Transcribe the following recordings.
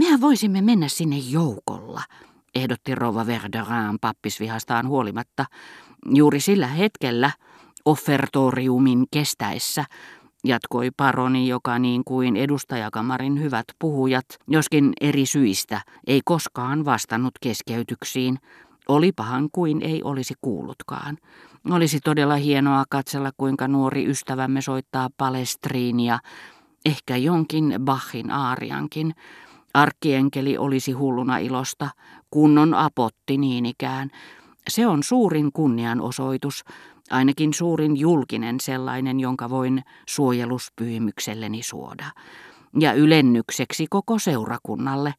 Mehän voisimme mennä sinne joukolla, ehdotti Rova Verderin pappisvihastaan huolimatta. Juuri sillä hetkellä, offertoriumin kestäessä, jatkoi paroni, joka niin kuin edustajakamarin hyvät puhujat, joskin eri syistä, ei koskaan vastannut keskeytyksiin, olipahan kuin ei olisi kuullutkaan. Olisi todella hienoa katsella, kuinka nuori ystävämme soittaa palestriinia, ehkä jonkin Bachin aariankin. Arkkienkeli olisi hulluna ilosta, kunnon apotti niin ikään. Se on suurin kunnianosoitus, ainakin suurin julkinen sellainen, jonka voin suojeluspyhimykselleni suoda. Ja ylennykseksi koko seurakunnalle.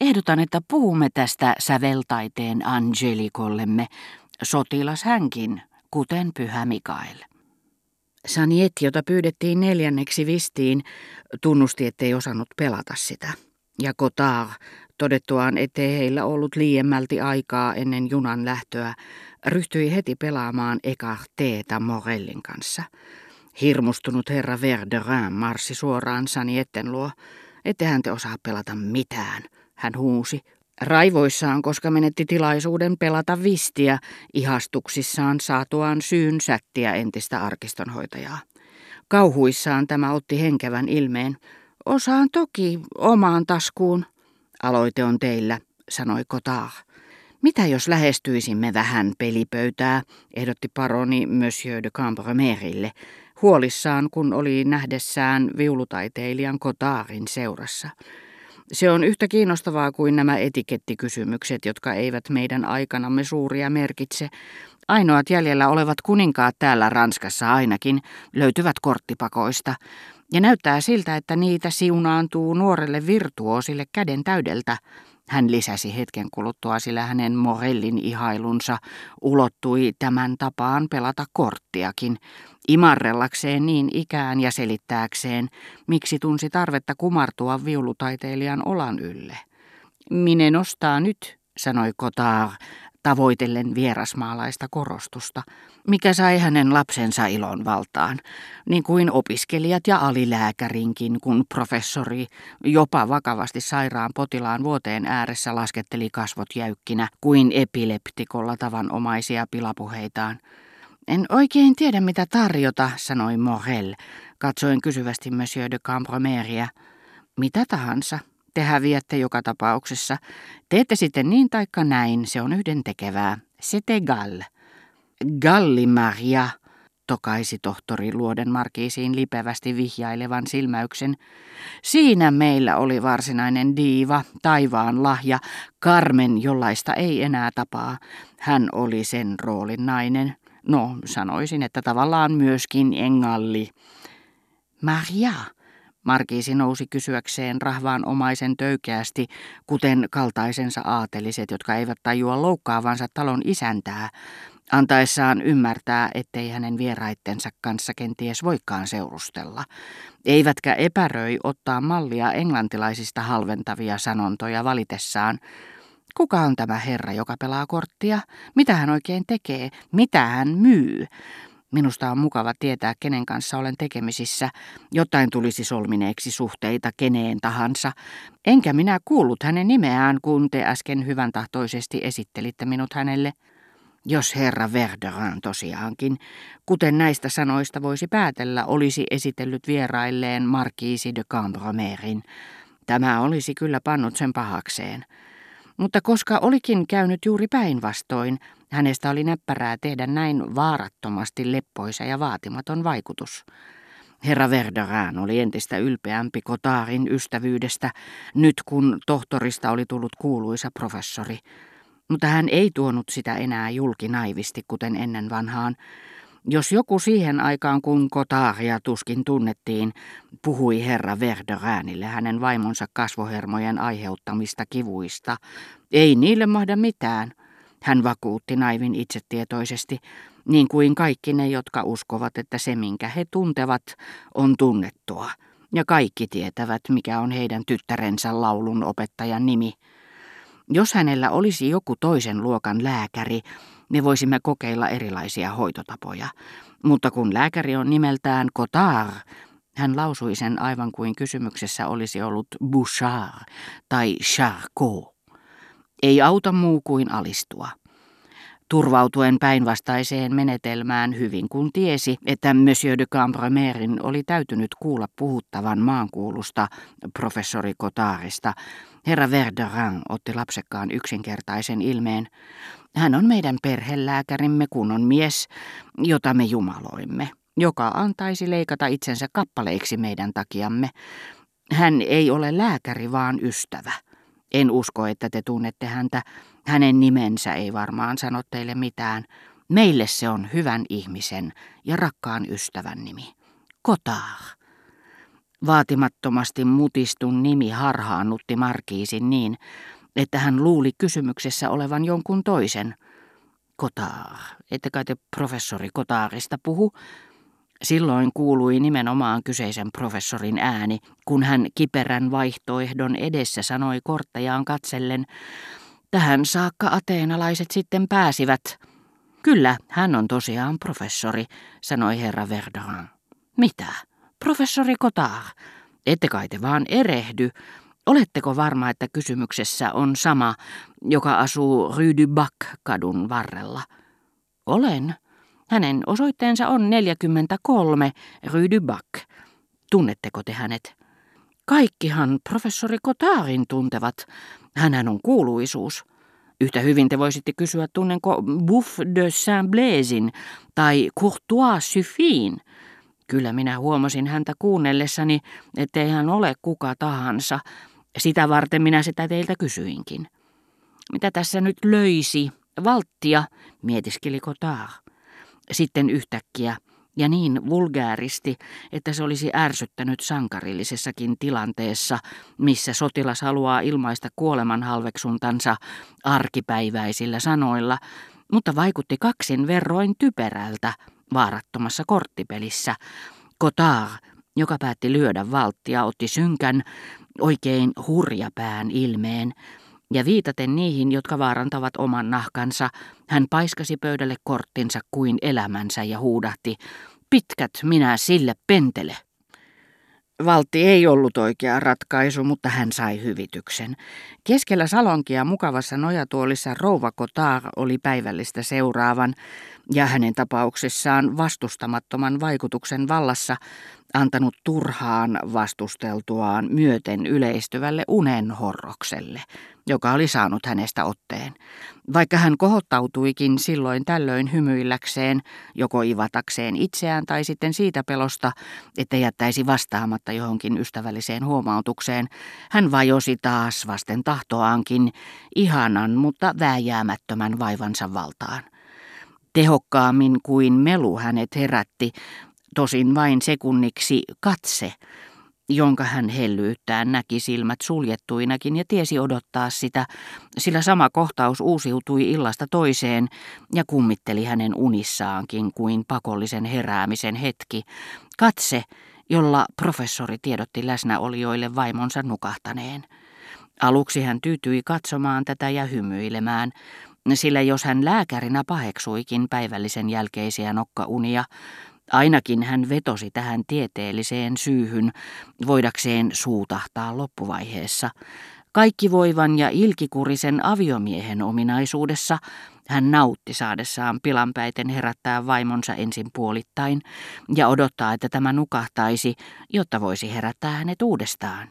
Ehdotan, että puhumme tästä säveltaiteen Angelikollemme, sotilas hänkin, kuten pyhä Mikael. Saniet, jota pyydettiin neljänneksi vistiin, tunnusti, ettei osannut pelata sitä. Ja Kotar, todettuaan, ettei heillä ollut liiemmälti aikaa ennen junan lähtöä, ryhtyi heti pelaamaan Ecarteeta Morellin kanssa. Hirmustunut herra Verderin marssi suoraan Sanietten luo. Ettehän te osaa pelata mitään, hän huusi, Raivoissaan, koska menetti tilaisuuden pelata vistiä ihastuksissaan saatuaan syyn sättiä entistä arkistonhoitajaa. Kauhuissaan tämä otti henkevän ilmeen. Osaan toki omaan taskuun. Aloite on teillä, sanoi Kotar. Mitä jos lähestyisimme vähän pelipöytää, ehdotti paroni Monsieur de Cambremerille, huolissaan kun oli nähdessään viulutaiteilijan Kotarin seurassa. Se on yhtä kiinnostavaa kuin nämä etikettikysymykset, jotka eivät meidän aikanamme suuria merkitse. Ainoat jäljellä olevat kuninkaat täällä Ranskassa ainakin löytyvät korttipakoista, ja näyttää siltä, että niitä siunaantuu nuorelle virtuosille käden täydeltä. Hän lisäsi hetken kuluttua, sillä hänen Morellin ihailunsa ulottui tämän tapaan pelata korttiakin, imarrellakseen niin ikään ja selittääkseen, miksi tunsi tarvetta kumartua viulutaiteilijan olan ylle. Mine nostaa nyt, sanoi Kotar, tavoitellen vierasmaalaista korostusta, mikä sai hänen lapsensa ilon valtaan, niin kuin opiskelijat ja alilääkärinkin, kun professori jopa vakavasti sairaan potilaan vuoteen ääressä lasketteli kasvot jäykkinä kuin epileptikolla tavanomaisia pilapuheitaan. En oikein tiedä mitä tarjota, sanoi Morel, katsoen kysyvästi Monsieur de Cambromeria. Mitä tahansa, te häviätte joka tapauksessa. Teette sitten niin taikka näin, se on yhden tekevää. C'est égal. Gallimaria, tokaisi tohtori luoden markiisiin lipevästi vihjailevan silmäyksen. Siinä meillä oli varsinainen diiva, taivaan lahja, Carmen, jollaista ei enää tapaa. Hän oli sen roolin nainen. No, sanoisin, että tavallaan myöskin engalli. Maria, Markiisi nousi kysyäkseen rahvaan omaisen töykeästi, kuten kaltaisensa aateliset, jotka eivät tajua loukkaavansa talon isäntää, antaessaan ymmärtää, ettei hänen vieraittensa kanssa kenties voikaan seurustella, eivätkä epäröi ottaa mallia englantilaisista halventavia sanontoja valitessaan, Kuka on tämä herra, joka pelaa korttia? Mitä hän oikein tekee? Mitä hän myy? Minusta on mukava tietää, kenen kanssa olen tekemisissä. Jotain tulisi solmineeksi suhteita keneen tahansa. Enkä minä kuullut hänen nimeään, kun te äsken hyvän tahtoisesti esittelitte minut hänelle. Jos herra Verderin tosiaankin, kuten näistä sanoista voisi päätellä, olisi esitellyt vierailleen Markiisi de Cambromerin. Tämä olisi kyllä pannut sen pahakseen. Mutta koska olikin käynyt juuri päinvastoin, hänestä oli näppärää tehdä näin vaarattomasti leppoisa ja vaatimaton vaikutus. Herra Verderin oli entistä ylpeämpi Kotaarin ystävyydestä, nyt kun tohtorista oli tullut kuuluisa professori. Mutta hän ei tuonut sitä enää julki naivisti, kuten ennen vanhaan, jos joku siihen aikaan, kun Kotaaria tuskin tunnettiin, puhui herra Verderäänille hänen vaimonsa kasvohermojen aiheuttamista kivuista, ei niille mahda mitään, hän vakuutti naivin itsetietoisesti, niin kuin kaikki ne, jotka uskovat, että se, minkä he tuntevat, on tunnettua, ja kaikki tietävät, mikä on heidän tyttärensä laulun opettajan nimi. Jos hänellä olisi joku toisen luokan lääkäri, me voisimme kokeilla erilaisia hoitotapoja. Mutta kun lääkäri on nimeltään Kotar, Hän lausui sen aivan kuin kysymyksessä olisi ollut Bouchard tai Charcot. Ei auta muu kuin alistua. Turvautuen päinvastaiseen menetelmään hyvin kun tiesi, että Monsieur de Cambremerin oli täytynyt kuulla puhuttavan maankuulusta professori Kotaarista, herra Verderin otti lapsekkaan yksinkertaisen ilmeen. Hän on meidän perhelääkärimme kunnon mies, jota me jumaloimme joka antaisi leikata itsensä kappaleiksi meidän takiamme. Hän ei ole lääkäri, vaan ystävä. En usko, että te tunnette häntä. Hänen nimensä ei varmaan sano teille mitään. Meille se on hyvän ihmisen ja rakkaan ystävän nimi. Kotar. Vaatimattomasti mutistun nimi harhaannutti Markiisin niin, että hän luuli kysymyksessä olevan jonkun toisen. Kotar, ette kai te professori Kotaarista puhu? Silloin kuului nimenomaan kyseisen professorin ääni, kun hän kiperän vaihtoehdon edessä sanoi korttejaan katsellen, tähän saakka ateenalaiset sitten pääsivät. Kyllä, hän on tosiaan professori, sanoi herra Verdoin. Mitä? Professori Kotar, ette kai te vaan erehdy. Oletteko varma, että kysymyksessä on sama, joka asuu Rue du Bac-kadun varrella? Olen, hänen osoitteensa on 43 Rue du Bac. Tunnetteko te hänet? Kaikkihan professori Kotarin tuntevat. Hänhän on kuuluisuus. Yhtä hyvin te voisitte kysyä, tunnenko Bouffe de Saint-Blaisin tai Courtois Suffin. Kyllä minä huomasin häntä kuunnellessani, ettei hän ole kuka tahansa. Sitä varten minä sitä teiltä kysyinkin. Mitä tässä nyt löisi? Valttia, mietiskeli Cotard. Sitten yhtäkkiä, ja niin vulgääristi, että se olisi ärsyttänyt sankarillisessakin tilanteessa, missä sotilas haluaa ilmaista kuoleman halveksuntansa arkipäiväisillä sanoilla, mutta vaikutti kaksin verroin typerältä vaarattomassa korttipelissä. Kotar, joka päätti lyödä valttia, otti synkän, oikein hurjapään ilmeen, ja viitaten niihin, jotka vaarantavat oman nahkansa, hän paiskasi pöydälle korttinsa kuin elämänsä ja huudahti, pitkät minä sille pentele. Valtti ei ollut oikea ratkaisu, mutta hän sai hyvityksen. Keskellä salonkia mukavassa nojatuolissa rouva Kotar oli päivällistä seuraavan ja hänen tapauksessaan vastustamattoman vaikutuksen vallassa antanut turhaan vastusteltuaan myöten yleistyvälle unenhorrokselle, joka oli saanut hänestä otteen. Vaikka hän kohottautuikin silloin tällöin hymyilläkseen, joko ivatakseen itseään tai sitten siitä pelosta, että jättäisi vastaamatta johonkin ystävälliseen huomautukseen, hän vajosi taas vasten tahtoaankin ihanan, mutta vääjäämättömän vaivansa valtaan. Tehokkaammin kuin melu hänet herätti, tosin vain sekunniksi katse, jonka hän hellyyttään näki silmät suljettuinakin ja tiesi odottaa sitä, sillä sama kohtaus uusiutui illasta toiseen ja kummitteli hänen unissaankin kuin pakollisen heräämisen hetki. Katse, jolla professori tiedotti läsnäolijoille vaimonsa nukahtaneen. Aluksi hän tyytyi katsomaan tätä ja hymyilemään, sillä jos hän lääkärinä paheksuikin päivällisen jälkeisiä nokkaunia, Ainakin hän vetosi tähän tieteelliseen syyhyn, voidakseen suutahtaa loppuvaiheessa. Kaikki voivan ja ilkikurisen aviomiehen ominaisuudessa hän nautti saadessaan pilanpäiten herättää vaimonsa ensin puolittain ja odottaa, että tämä nukahtaisi, jotta voisi herättää hänet uudestaan.